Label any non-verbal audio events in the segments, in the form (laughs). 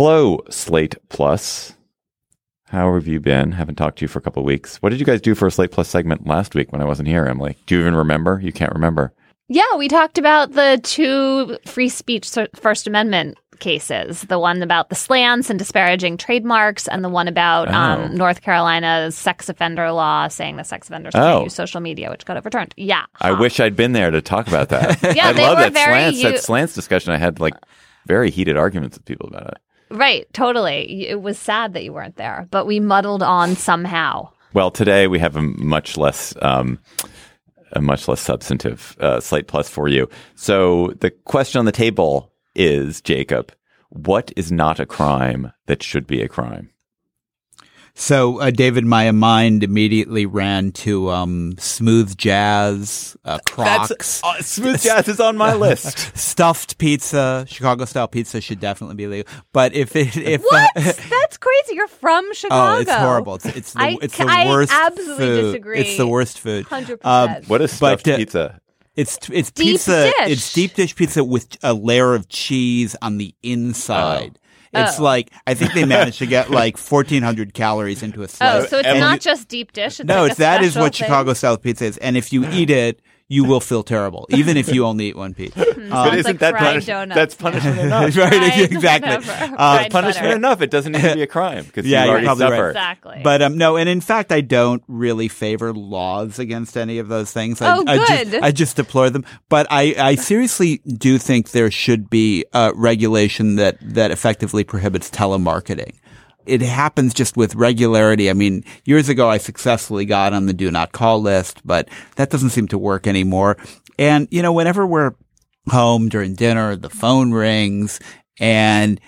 Hello, Slate Plus. How have you been? Haven't talked to you for a couple of weeks. What did you guys do for a Slate Plus segment last week when I wasn't here, Emily? Do you even remember? You can't remember. Yeah, we talked about the two free speech First Amendment cases the one about the slants and disparaging trademarks, and the one about Oh. um, North Carolina's sex offender law saying that sex offenders Oh. can't use social media, which got overturned. Yeah. I wish I'd been there to talk about that. (laughs) Yeah, I they love were that very slants. u- that slants discussion. I had like very heated arguments with people about it. Right, totally. It was sad that you weren't there, but we muddled on somehow. Well, today we have a much less um, a much less substantive uh, Slate Plus for you. So the question on the table is, Jacob, what is not a crime that should be a crime? So, uh, David, my mind immediately ran to um, smooth jazz, uh, Crocs, uh, smooth jazz is on my (laughs) list. stuffed pizza. Chicago style pizza should definitely be legal. But if it, (laughs) if What? uh, (laughs) That's crazy. You're from Chicago. oh, it's horrible. It's, it's the I- it's the I worst. absolutely food. disagree. It's the worst food. 100%. Um, What is But, stuffed uh, pizza? It's it's Deep pizza. dish. It's deep dish pizza with a layer of cheese on the inside. It's Oh. like I think they managed to get like (laughs) fourteen hundred calories into a slice. Oh, slice. so it's And not you- just deep dish. It's no, like it's that is what thing? Chicago style pizza is, and if you eat it, you will feel terrible, even if you only eat one piece. (laughs) But isn't like that fried punish- That's punishment (laughs) enough. right? Fried (laughs) exactly. Uh, punishment butter. enough. It doesn't need to be a crime because Yeah, you you're already probably right. Exactly. But um, no, and in fact, I don't really favor laws against any of those things. I, Oh, I just, good. I just deplore them. But I, I seriously do think there should be uh, regulation that that effectively prohibits telemarketing. It happens just with regularity. I mean, years ago, I successfully got on the do not call list, but that doesn't seem to work anymore. And you know, whenever we're home during dinner, the phone rings, and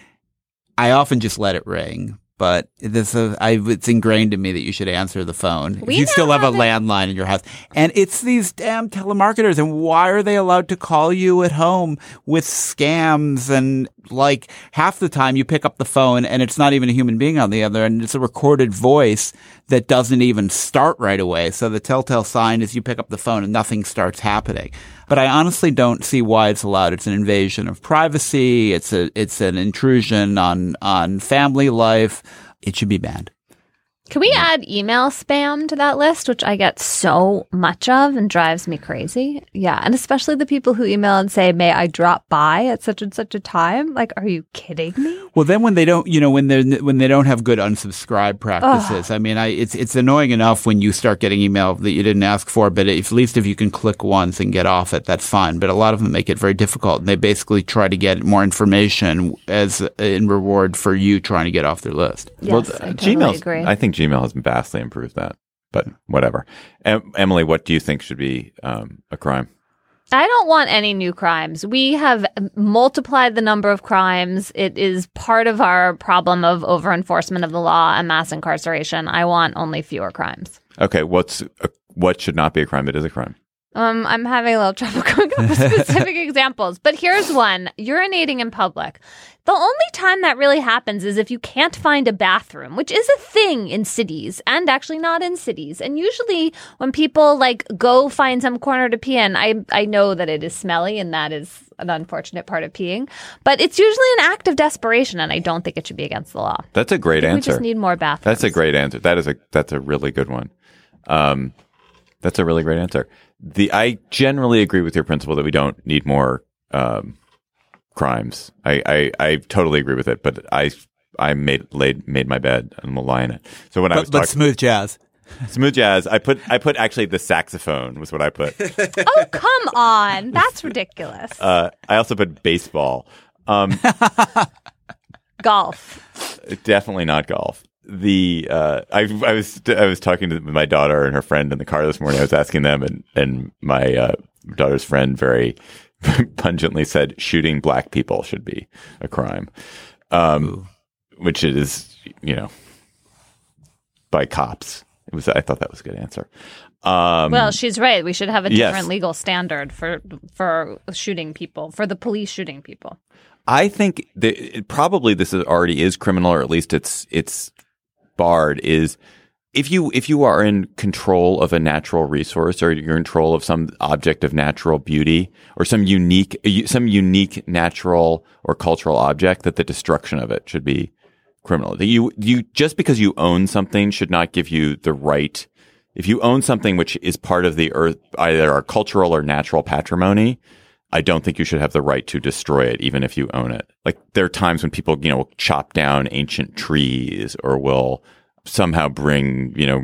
I often just let it ring. But this, uh, I, it's ingrained in me that you should answer the phone. We you still have a landline in your house. And it's these damn telemarketers. And why are they allowed to call you at home with scams? And like half the time you pick up the phone and it's not even a human being on the other end. It's a recorded voice that doesn't even start right away. So the telltale sign is you pick up the phone and nothing starts happening. But I honestly don't see why it's allowed. It's an invasion of privacy. It's a, it's an intrusion on, on family life. It should be banned. Can we add email spam to that list, which I get so much of and drives me crazy? Yeah. And especially the people who email and say, May I drop by at such and such a time? Like, are you kidding me? Well, then when they don't, you know, when they are when they don't have good unsubscribe practices, I mean, I it's it's annoying enough when you start getting email that you didn't ask for, but if, at least if you can click once and get off it, that's fine. But a lot of them make it very difficult, and they basically try to get more information as in reward for you trying to get off their list. Yes, well, I totally Gmail's- agree. I think Gmail has vastly improved that, but whatever. Em- Emily, what do you think should be um, a crime? I don't want any new crimes. We have multiplied the number of crimes. It is part of our problem of over enforcement of the law and mass incarceration. I want only fewer crimes. Okay, what's a, what should not be a crime that is a crime? Um, I'm having a little (laughs) trouble coming up with specific (laughs) examples, but here's one: urinating in public. The only time that really happens is if you can't find a bathroom, which is a thing in cities and actually not in cities. And usually, when people like go find some corner to pee in, I I know that it is smelly, and that is an unfortunate part of peeing. But it's usually an act of desperation, and I don't think it should be against the law. That's a great answer. We just need more bathrooms. That's a great answer. That is a that's a really good one. Um, that's a really great answer. The I generally agree with your principle that we don't need more um, crimes. I, I I totally agree with it, but I I made laid made my bed and will lie in it. So when I was But, but talking smooth jazz. smooth jazz, I put I put actually the saxophone was what I put. (laughs) oh come on, that's ridiculous. Uh, I also put baseball. Um, (laughs) Golf. Definitely not golf. The uh, I I was I was talking to my daughter and her friend in the car this morning. I was asking them, and and my uh, daughter's friend very (laughs) pungently said shooting black people should be a crime, um, which it is you know by cops. It was I thought that was a good answer. Um, Well, she's right. We should have a Yes. different legal standard for for shooting people, for the police shooting people. I think that it, probably this is already is criminal, or at least it's it's barred. Is if you if you are in control of a natural resource or you're in control of some object of natural beauty or some unique some unique natural or cultural object that the destruction of it should be criminal. That you you just because you own something should not give you the right if you own something which is part of the earth either our cultural or natural patrimony, I don't think you should have the right to destroy it, even if you own it. Like there are times when people, you know, chop down ancient trees or will somehow bring, you know,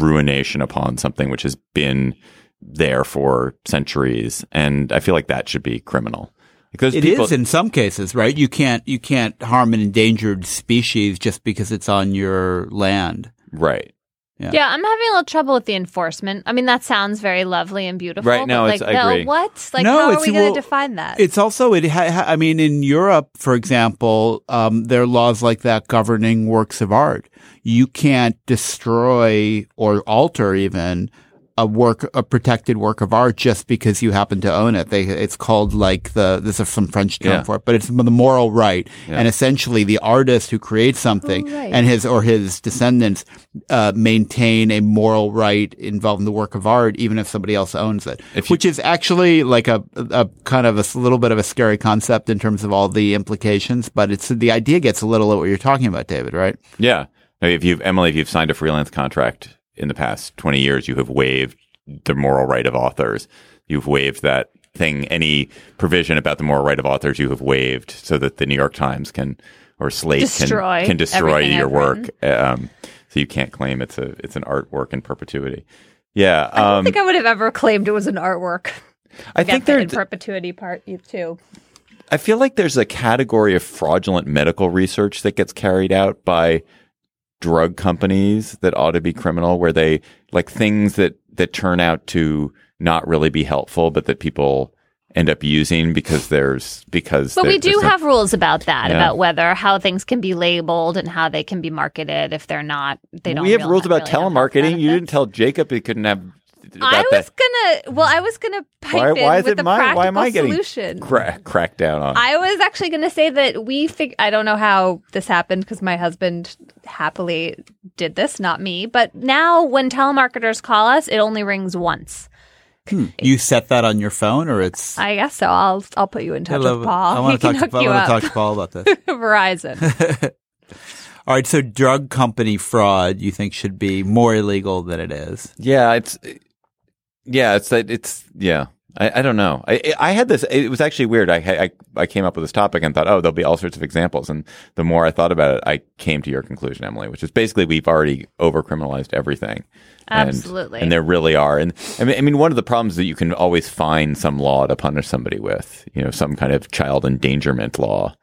ruination upon something which has been there for centuries. And I feel like that should be criminal. Because it people, is in some cases, right? You can't you can't harm an endangered species just because it's on your land. Right. Yeah. yeah. I'm having a little trouble with the enforcement. I mean, that sounds very lovely and beautiful. Right now, like, I agree. What? Like, no, how are we going to define that? It's also, it. Ha, I mean, in Europe, for example, um, there are laws like that governing works of art. You can't destroy or alter even a work, a protected work of art just because you happen to own it. They, it's called like the, there's some French term yeah. for it, but it's the moral right. Yeah. And essentially the artist who creates something oh, right. and his or his descendants, uh, maintain a moral right involved in the work of art, even if somebody else owns it, you, which is actually like a, a kind of a little bit of a scary concept in terms of all the implications, but it's, the idea gets a little at what you're talking about, David, right? Yeah. If you've, Emily, if you've signed a freelance contract, in the past 20 years, you have waived the moral right of authors. You've waived that thing, any provision about the moral right of authors you have waived so that the New York Times can or Slate destroy can, can destroy your work. Um, so you can't claim it's a it's an artwork in perpetuity. Yeah, I don't um, think I would have ever claimed it was an artwork. I, think there's in perpetuity part too. I feel like there's a category of fraudulent medical research that gets carried out by drug companies that ought to be criminal where they like things that that turn out to not really be helpful but that people end up using because there's because but we do have rules about that yeah. about whether how things can be labeled and how they can be marketed if they're not they don't we have rules about really telemarketing you didn't tell jacob he couldn't have I was that. gonna. Well, I was gonna pipe why, in why is with it my, practical why am I getting solution. Cra- cracked down on. I was actually gonna say that we. Fig- I don't know how this happened because my husband happily did this, not me. But now, when telemarketers call us, it only rings once. Hmm. You set that on your phone, or it's? I guess so. I'll I'll put you in touch with Paul. I want to talk to, I want to talk to Paul about this. (laughs) Verizon. (laughs) All right, so drug company fraud you think should be more illegal than it is? Yeah, it's yeah, it's that it's yeah. I, I don't know. I I had this. It was actually weird. I, I I came up with this topic and thought, oh, there'll be all sorts of examples. And the more I thought about it, I came to your conclusion, Emily, which is basically we've already overcriminalized everything. Absolutely. And, and, there really are. And I mean, I mean, one of the problems that you can always find some law to punish somebody with, you know, some kind of child endangerment law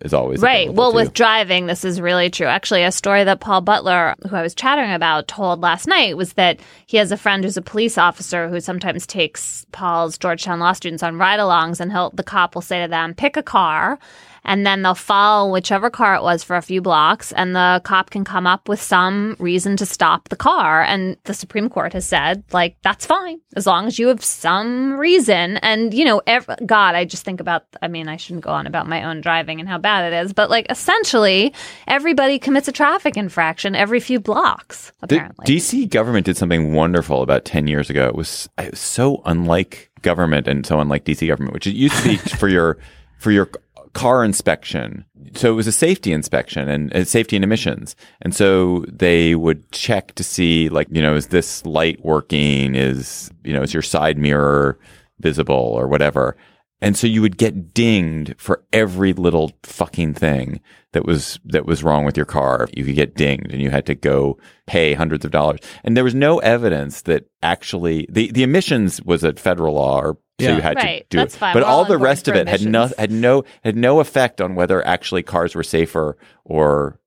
is always right. Well, too. with driving, this is really true. Actually, a story that Paul Butler, who I was chattering about, told last night was that he has a friend who's a police officer who sometimes takes Paul's Georgetown law students on ride-alongs, and he'll the cop will say to them, "Pick a car." And then they'll follow whichever car it was for a few blocks and the cop can come up with some reason to stop the car. And the supreme court has said like that's fine as long as you have some reason. And you know ev- god i just think about i mean i shouldn't go on about my own driving and how bad it is but like essentially everybody commits a traffic infraction every few blocks apparently. The dc government did something wonderful about 10 years ago. It was, it was so unlike government and so unlike dc government which it used to be (laughs) for your for your car inspection. So it was a safety inspection and uh, safety and emissions. And so they would check to see, like, you know, is this light working? Is, you know, is your side mirror visible or whatever? And so you would get dinged for every little fucking thing that was, that was wrong with your car. You could get dinged and you had to go pay hundreds of dollars. And there was no evidence that actually the, the emissions was a federal law or so yeah. you had right. to do That's it. Fine. But We're all, all the rest of it had no had no had no effect on whether actually cars were safer or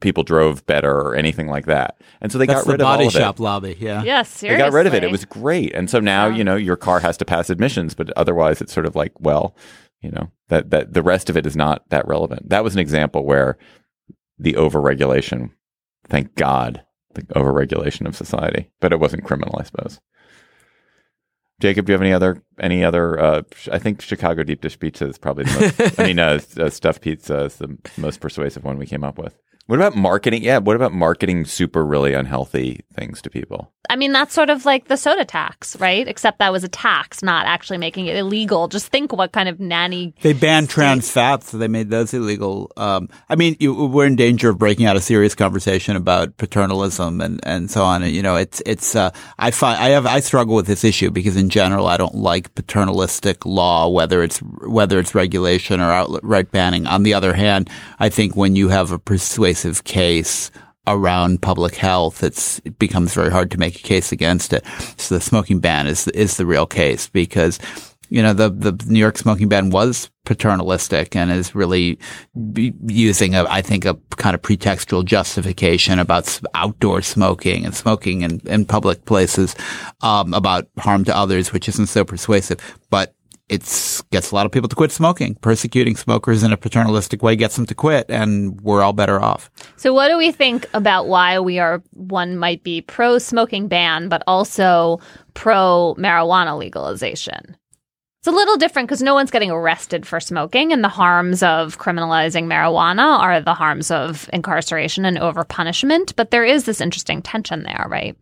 people drove better or anything like that. And so they That's got rid the of body all of shop it. lobby. Yeah. Yes, seriously. They got rid of it. It was great. And so now, yeah. you know, your car has to pass emissions, but otherwise it's sort of like, well, you know, that that the rest of it is not that relevant. That was an example where the overregulation, thank God, the overregulation of society, but it wasn't criminal, I suppose. Jacob, do you have any other any other? Uh, I think Chicago deep dish pizza is probably the most. I mean, uh, (laughs) uh, stuffed pizza is the most persuasive one we came up with. What about marketing? Yeah, what about marketing super really unhealthy things to people? I mean, that's sort of like the soda tax, right? Except that was a tax, not actually making it illegal. Just think what kind of nanny. They banned trans fats, so they made those illegal. Um, I mean, you, we're in danger of breaking out a serious conversation about paternalism and, and so on. And, you know, it's it's. Uh, I find I have I struggle with this issue because in general I don't like paternalistic law, whether it's whether it's regulation or outright banning. On the other hand, I think when you have a persuasive case around public health, it's, it becomes very hard to make a case against it. So the smoking ban is is the real case because you know the the New York smoking ban was paternalistic and is really using a I think a kind of pretextual justification about outdoor smoking and smoking in, in public places um, about harm to others, which isn't so persuasive, but it gets a lot of people to quit smoking. Persecuting smokers in a paternalistic way gets them to quit, and we're all better off. So, what do we think about why we are, one might be pro smoking ban, but also pro marijuana legalization? It's a little different because no one's getting arrested for smoking, and the harms of criminalizing marijuana are the harms of incarceration and over punishment. But there is this interesting tension there, right?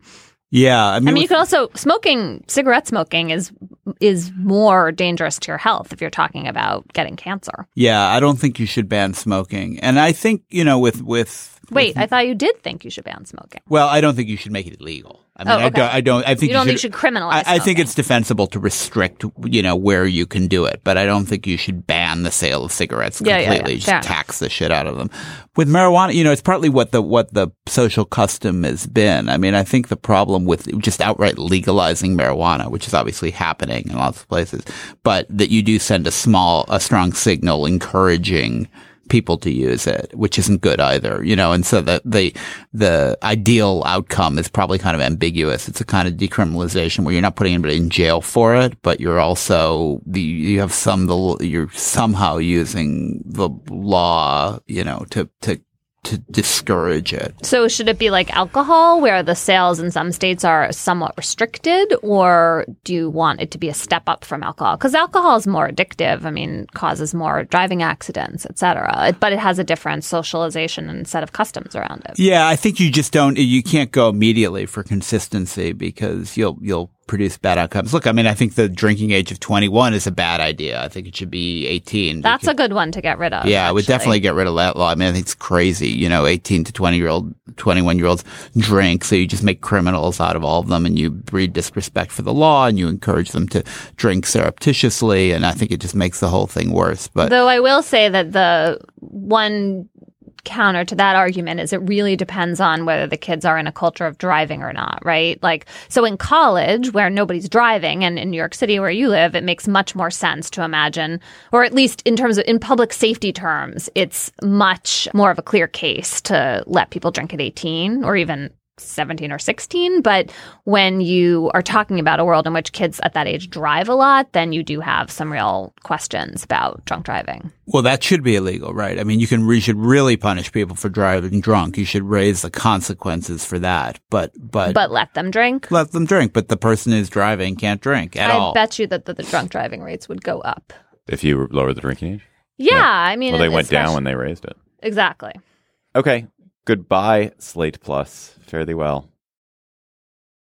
Yeah, I mean, I mean, you can also smoking. Cigarette smoking is is more dangerous to your health if you're talking about getting cancer. yeah, I don't think you should ban smoking, and I think you know with with Wait, I thought you did think you should ban smoking. well, I don't think you should make it illegal. I mean, Oh, I okay. don't. I don't. I think You don't you think you should criminalize I, I think it's defensible to restrict, you know, where you can do it, but I don't think you should ban the sale of cigarettes Yeah, yeah, yeah. completely. Fair Just tax the shit out of them. With marijuana, you know, it's partly what the what the social custom has been. I mean, I think the problem with just outright legalizing marijuana, which is obviously happening in lots of places, but that you do send a small, a strong signal encouraging people to use it, which isn't good either, you know, and so the, the, the ideal outcome is probably kind of ambiguous. It's a kind of decriminalization where you're not putting anybody in jail for it, but you're also, you have some, the, you're somehow using the law, you know, to, to, to discourage it. So should it be like alcohol, where the sales in some states are somewhat restricted, or do you want it to be a step up from alcohol? Because alcohol is more addictive. I mean, causes more driving accidents, etc. But it has a different socialization and set of customs around it. Yeah, I think you just don't, you can't go immediately for consistency because you'll, you'll produce bad outcomes. Look, I mean, I think the drinking age of 21 is a bad idea. I think it should be 18. That's a good one to get rid of. Yeah, I would definitely get rid of that law. I mean, I think it's crazy. You know, 18 to 20 year old, 21 year olds drink. So you just make criminals out of all of them and you breed disrespect for the law and you encourage them to drink surreptitiously. And I think it just makes the whole thing worse. But Though I will say that the one counter to that argument is it really depends on whether the kids are in a culture of driving or not, right? Like, so in college where nobody's driving and in New York City where you live, it makes much more sense to imagine, or at least in terms of, in public safety terms, it's much more of a clear case to let people drink at 18 or even 17 or 16. But when you are talking about a world in which kids at that age drive a lot, then you do have some real questions about drunk driving. Well, that should be illegal, right? I mean, you can, you should really punish people for driving drunk. You should raise the consequences for that. But, but, But let them drink. let them drink. But the person who's driving can't drink at I all. bet you that the, the drunk driving rates would go up. If you lower the drinking age? Yeah, I mean, Well, they went down when they raised it. Exactly. Okay. Goodbye, Slate Plus. Fare thee well.